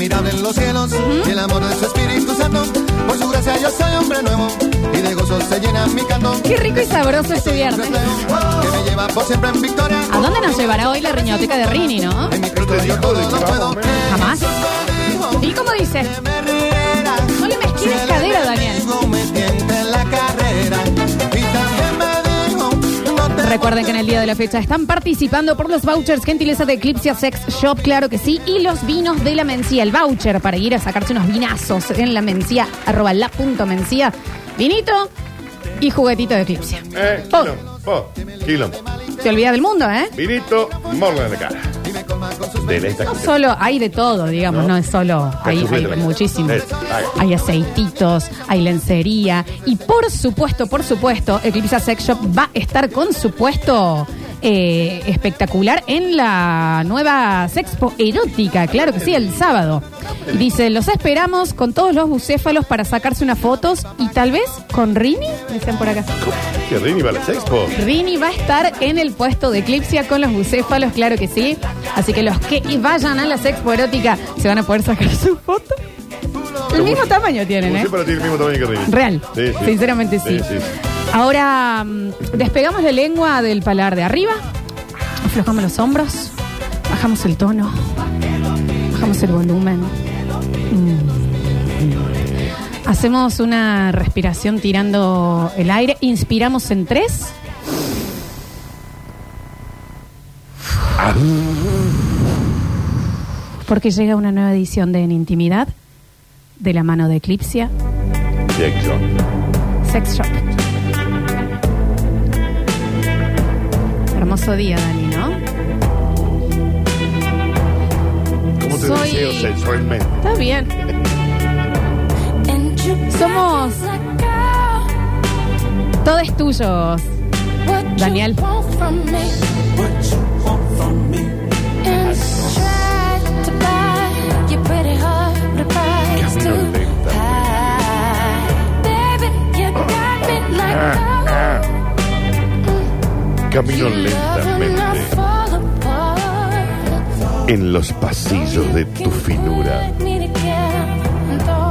admirable en los cielos y el amor de su Espíritu Santo. Por su gracia yo soy hombre nuevo y de gozo se llena mi canto. Qué rico y sabroso este viernes. Que me lleva por siempre en victoria. ¿A dónde nos llevará hoy la riñoteca de Rini, no? En mi yo todo lo puedo. Jamás. ¿Y cómo dice? Recuerden que en el día de la fecha están participando por los vouchers gentileza de Eclipse Sex Shop, claro que sí, y los vinos de la Mencía, el voucher para ir a sacarse unos vinazos en la Mencía, arroba la punto Mencía, vinito y juguetito de Eclipse. Eh, Oh. kilo, oh, kilo. Se olvida del mundo, ¿eh? Vinito, morla en la cara. De esta No solo hay de todo, digamos, no, es solo, hay, hay muchísimos. Eh, ay. Hay aceititos, hay lencería y por supuesto, por supuesto, Eclipse Sex Shop va a estar con su puesto eh, espectacular en la nueva Sexpo Erótica, claro que sí, el sábado. Y dice, los esperamos con todos los bucéfalos para sacarse unas fotos y tal vez con Rini, dicen por acá. ¿Qué Rini va a la Sexpo? Rini va a estar en el puesto de Eclipsia con los bucéfalos, claro que sí. Así que los que vayan a la Sexpo Erótica se van a poder sacar su foto. El mismo tamaño tienen, ¿eh? Sí, el mismo tamaño que Rini. Real. Sí, sí. Sinceramente sí. Ahora mm, despegamos la lengua del paladar de arriba, aflojamos los hombros, bajamos el tono, bajamos el volumen. Mm. Hacemos una respiración tirando el aire, inspiramos en tres. Porque llega una nueva edición de En Intimidad, de la mano de Eclipsia. Sex Shop. Hermoso día, Dani, ¿no? ¿Cómo te Soy- deseo sexualmente? Está bien. Somos todos tuyos, Daniel. Camino. Camino lentamente en los pasillos de tu finura,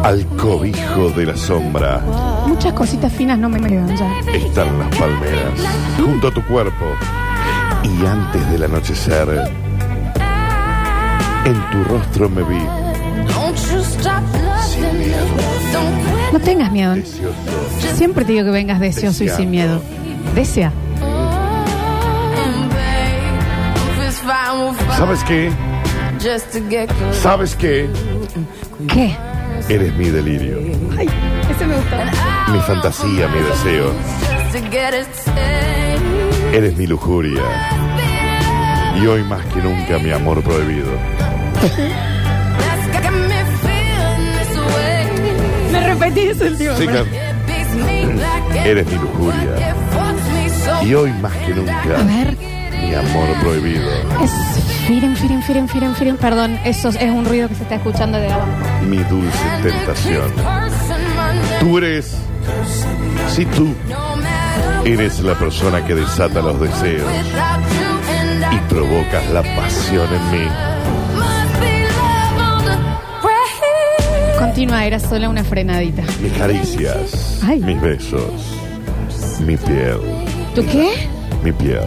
al cobijo de la sombra. Muchas cositas finas no me quedan ya. Están las palmeras junto a tu cuerpo. Y antes del anochecer, en tu rostro me vi No tengas miedo. deseoso. Siempre te digo que vengas deseoso y sin miedo. Desea. ¿Sabes qué? ¿Sabes qué? ¿Qué? Eres mi delirio, Ay, ese me gustó. mi fantasía, mi deseo. Eres mi lujuria. Y hoy más que nunca mi amor prohibido. Me repetís el tío. Sí, claro. Eres mi lujuria. Y hoy más que A nunca ver. Mi amor prohibido. Es firen, firen, firen, firen, firen. Perdón, eso es un ruido que se está escuchando de abajo. Mi dulce tentación. Tú eres. Si tú eres la persona que desata los deseos y provocas la pasión en mí. Continúa, era solo una frenadita. Mis caricias, Ay. mis besos, mi piel, ¿Tú qué? mi piel,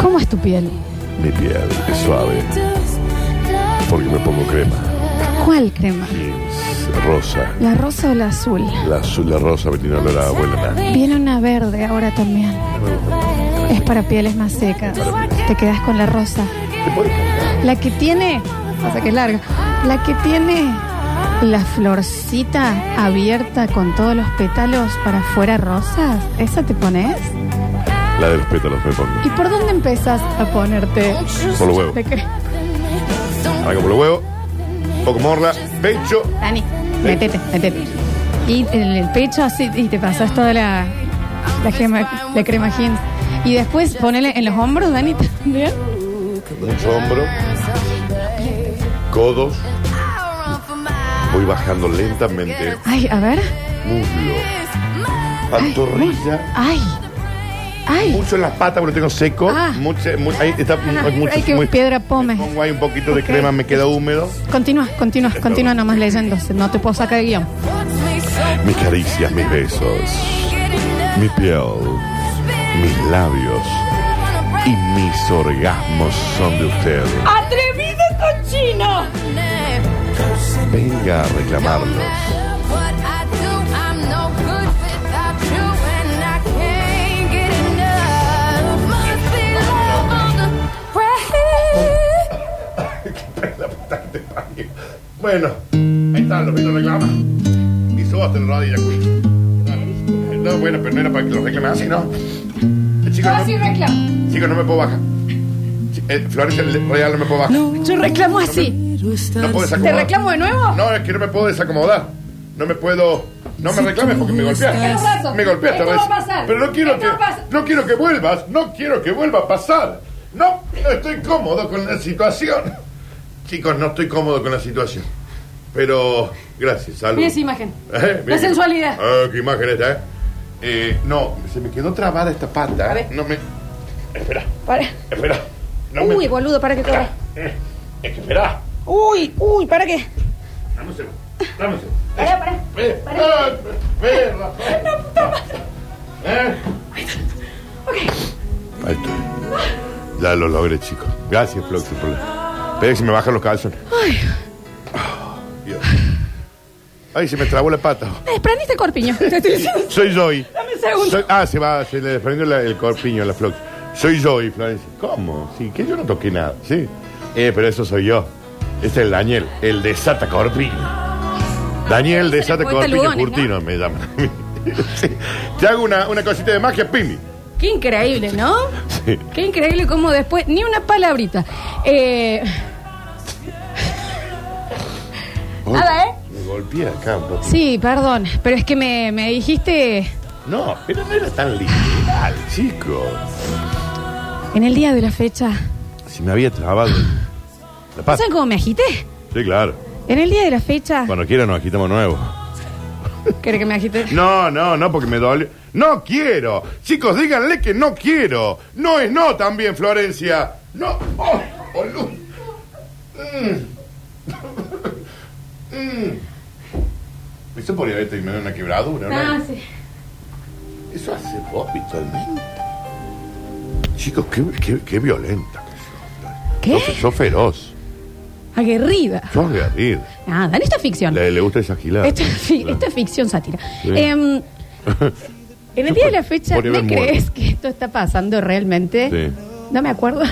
¿Cómo es tu piel? mi piel es suave porque me pongo crema. ¿Cuál crema? Jeans, rosa. ¿La rosa o la azul? La azul, la rosa me tiene olor a abuela. Viene una verde ahora también. Es para pieles más secas. Te quedas con la rosa. La que tiene, pasa que es larga, la que tiene la florcita abierta con todos los pétalos para afuera rosas, ¿esa te pones? La de los pétalos me pongo. ¿Y por dónde empezás a ponerte? Por los huevos. Arranco por los huevos, poco morla, pecho. Dani, métete, métete. Y en el pecho así, y te pasas toda la, la, gema, la crema jeans. Y después ponele en los hombros, Dani, también. mucho hombro, codos, voy bajando lentamente, Ay, a ver. muslo, pantorrilla, Ay, Ay. Mucho en las patas porque lo tengo seco. Ah. Mucho, mu- ahí está hay mucho- qué muy- piedra pome. Pongo ahí un poquito de Ok. crema, me queda húmedo. Continúa, continúa, continúa nomás leyendo. No te puedo sacar de guion. Mis caricias, mis besos, mi piel, mis labios y mis orgasmos son de usted. ¡Atrevido cochino! Venga a reclamarlos. Bueno, ahí están, los vino reclama. Y subaste la rodilla, Queen. No, bueno, pero no era para que lo reclamen así, ¿no? Eh, Chicos, No, sí no, reclamo. chicos, no me puedo bajar. Eh, Florencia el Real no me puedo bajar. Yo reclamo así. No puedo ¿Te reclamo de nuevo? No, es que no me puedo desacomodar. No me puedo. No me reclames porque me golpeaste. Me golpeaste, Esto va a pasar. Pero no quiero que. No quiero que vuelvas. No quiero que vuelva a pasar. No, no estoy cómodo con la situación. Chicos, no estoy cómodo con la situación. Pero. Gracias, salud. Mira esa imagen. Eh, La sensualidad. Ah, qué imagen esta, ¿eh? Eh, No, se me quedó trabada esta pata. A ver. No me. Espera, Para. espera. No Uy, me... boludo, para que corra. Eh, Es que espera. Uy, uy, ¿para qué? Dame un segundo. Dame un segundo. Pará, pará. Eh, Pará. eh, Rafael. ¿Eh? Ahí estoy. Ya lo logré, chicos. Gracias, Floxy, por la... Espera que se me bajan los calzones. Ay, Ah, Dios. Ay, se me trabó la pata. desprendiste corpiño. Te estoy diciendo. Soy Joy. Dame un segundo. Soy- ah, se va, se le desprendió la- el corpiño a la Flox. Soy Joy, Florencia. ¿Cómo? Sí, que yo no toqué nada. Sí. Eh, pero eso soy yo. Este es el Daniel, el desata corpiño. Daniel Se le desata cuenta corpiño Lugones, Curtino me llaman. Sí. Te hago una, una cosita de magia, Pimi. Qué increíble, ¿no? Sí. Qué increíble cómo después, ni una palabrita. Eh, Nada, ¿eh? Me golpeé acá un poco. sí, perdón, pero es que me, me dijiste No, pero no era tan literal, chico. en el día de la fecha. Si me había trabado la pata. ¿Saben cómo me agité? Sí, claro. En el día de la fecha. Cuando quiera nos agitamos nuevo. ¿Querés que me agite? No, no, no, porque me dolió. No quiero. Chicos, díganle que no quiero. No es no también, Florencia. No. Oh, boludo. Mm. Mm. Eso podría haber terminado en una quebradura, ¿no? Ah, sí. Eso hace vos habitualmente. Chicos, qué, qué, qué violenta que sos. ¿Qué? Sos, sos feroz. Aguerrida. Sos aguerrida. Nada, esto es ficción. Le, le gusta esa gilada. Esto, es fi- esto es ficción sátira. Sí. Em, en el día de la fecha, Podría ¿me haber muerto. crees que esto está pasando realmente? Sí. No me acuerdo.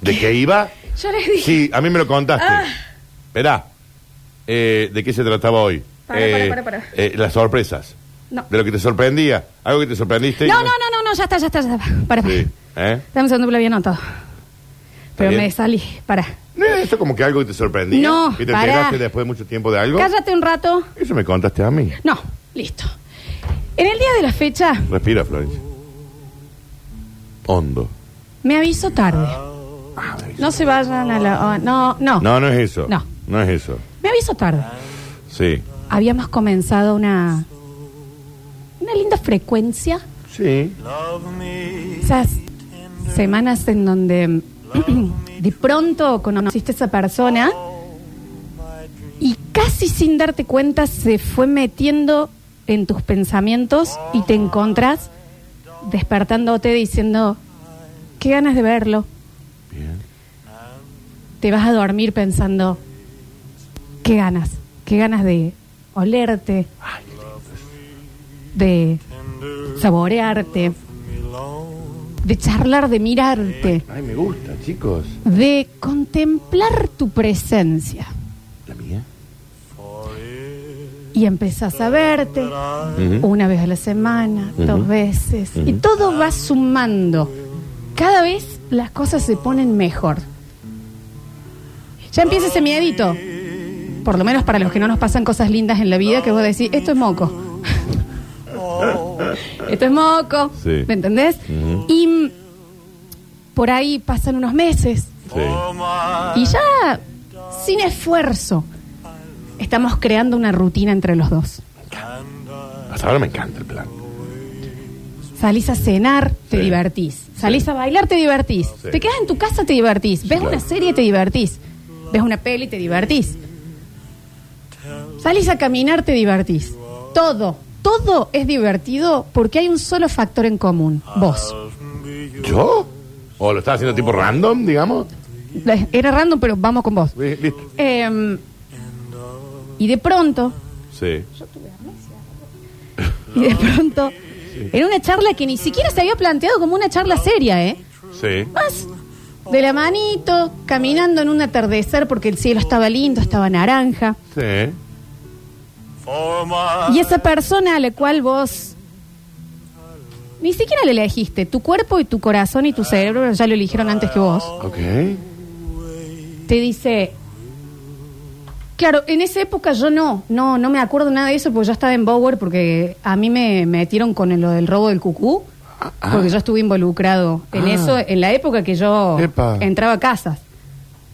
¿De qué iba? Yo les dije. Sí, a mí me lo contaste. Ah. Eh, ¿De qué se trataba hoy? Para, Eh, para, para, para. eh, las sorpresas. No. De lo que te sorprendía. Algo que te sorprendiste. No, no, no, no, no, ya está, ya está, ya está. Para, para. Sí. ¿Eh? Dame un segundo que lo había anotado. Pero bien? me salí. Para. ¿No es esto como que algo que te sorprendía? No, ¿Que te pará. enteraste después de mucho tiempo de algo? Cállate un rato. Eso me contaste a mí. No, listo. En el día de la fecha, Respira, Florencia. Hondo. me aviso tarde. Ah, me. No se vayan a la. oh, no, no, No, no es eso. No. No es eso. Me aviso tarde. Sí. Habíamos comenzado una. Una linda frecuencia. Sí. Esas semanas en donde de pronto conociste a esa persona y casi sin darte cuenta se fue metiendo en tus pensamientos y te encontrás despertándote diciendo, qué ganas de verlo. Bien. Te vas a dormir pensando, qué ganas, qué ganas de olerte, de saborearte, de charlar, de mirarte, Ay, me gusta, chicos. de contemplar tu presencia. La mía. Y empezás a verte Ujú. una vez a la semana, Ujú. dos veces, y Ujú. todo va sumando. Cada vez las cosas se ponen mejor. Ya empieza ese miedito. Por lo menos para los que no nos pasan cosas lindas en la vida, que vos decís, esto es moco. esto es moco. Sí. ¿Me entendés? Ujú. Y por ahí pasan unos meses, Sí. y ya, sin esfuerzo, estamos creando una rutina entre los dos. Hasta ahora me encanta el plan. Salís a cenar, te Sí. divertís. Salís a bailar, te divertís. Sí. Te quedas en tu casa, te divertís. Ves claro. una serie, te divertís. Ves una peli, te divertís. Salís a caminar, te divertís. Todo, todo es divertido porque hay un solo factor en común. Vos. ¿Yo? ¿O lo estás haciendo tipo random, digamos? Era random, pero vamos con vos. Listo. Eh, y de pronto, Sí. y de pronto, en una charla que ni siquiera se había planteado como una charla seria, ¿eh? Sí. Más de la manito, caminando en un atardecer porque el cielo estaba lindo, estaba naranja. Sí. Y esa persona a la cual vos ni siquiera le elegiste, tu cuerpo y tu corazón y tu cerebro ya lo eligieron antes que vos, Ok. te dice, claro, en esa época yo no, no, no me acuerdo nada de eso porque yo estaba en Bower porque a mí me metieron con lo del robo del cucú, porque yo estuve involucrado en Ah. eso en la época que yo Epa. entraba a casas.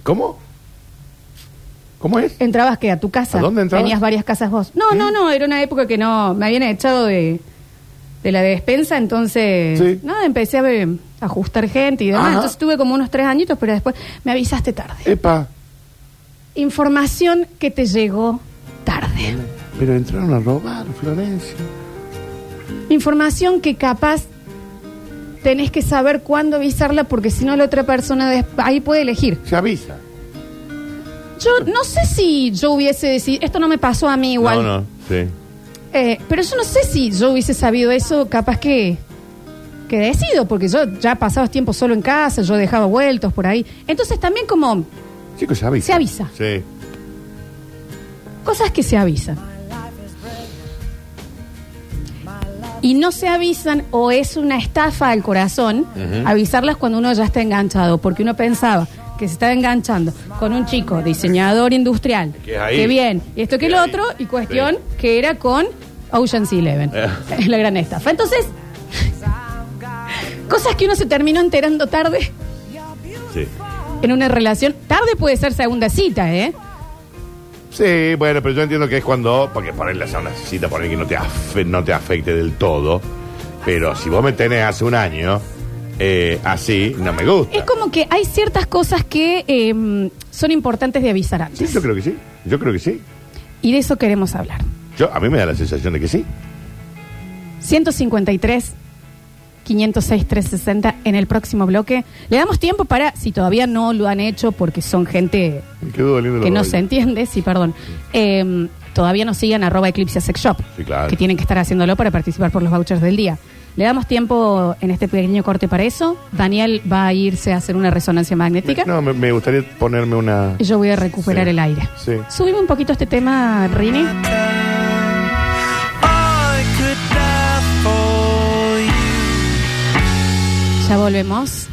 ¿Cómo? ¿Cómo es? ¿Entrabas que ¿A tu casa? ¿A dónde entrabas? Tenías varias casas vos. No, no, no, era una época que no, me habían echado de, de la despensa, entonces, Sí. nada, empecé a, ver- a ajustar gente y demás. Ajá. Entonces tuve como unos tres añitos, pero después me avisaste tarde. Epa. Información que te llegó tarde. Pero entraron a robar, Florencia. Información que capaz tenés que saber cuándo avisarla porque si no la otra persona des- ahí puede elegir. Se avisa. Yo no sé si yo hubiese decidido, esto no me pasó a mí igual. No, no. Sí. Eh, pero yo no sé si yo hubiese sabido eso, capaz que, que decido, porque yo ya pasaba tiempo solo en casa, yo dejaba vueltos por ahí. Entonces también como Chicos, se avisa. Se avisa. Sí. cosas que se avisan. Y no se avisan o es una estafa al corazón avisarlas cuando uno ya está enganchado, porque uno pensaba que se estaba enganchando con un chico diseñador industrial, Que es ahí. que bien, y esto que ahí. otro, y cuestión que era con Ocean's Eleven, Eh. Es la gran estafa. Entonces, cosas que uno se terminó enterando tarde Sí. en una relación, tarde puede ser segunda cita, ¿eh? Sí, bueno, pero yo entiendo que es cuando, porque ponerle a una cita, poner que no te, afe- no te afecte del todo, pero si vos me tenés hace un año, eh, así, no me gusta. Es como que hay ciertas cosas que eh, son importantes de avisar Sí, antes. yo creo que sí, yo creo que sí. Y de eso queremos hablar. Yo, a mí me da la sensación de que sí. 153 506 360 en el próximo bloque. Le damos tiempo para, si todavía no lo han hecho, porque son gente Me quedó doliendo que no rodilla. se entiende, sí, perdón. Eh, todavía nos sigan arroba Eclipse Sex Shop, Sí, claro. que tienen que estar haciéndolo para participar por los vouchers del día. Le damos tiempo en este pequeño corte para eso. Daniel va a irse a hacer una resonancia magnética. No, me, me gustaría ponerme una... Y yo voy a recuperar Sí. el aire. Sí. Subime un poquito este tema, Rini. I could die for you. Ya volvemos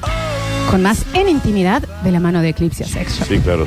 con más en intimidad de la mano de Eclipse Sex Shop. Sí, claro.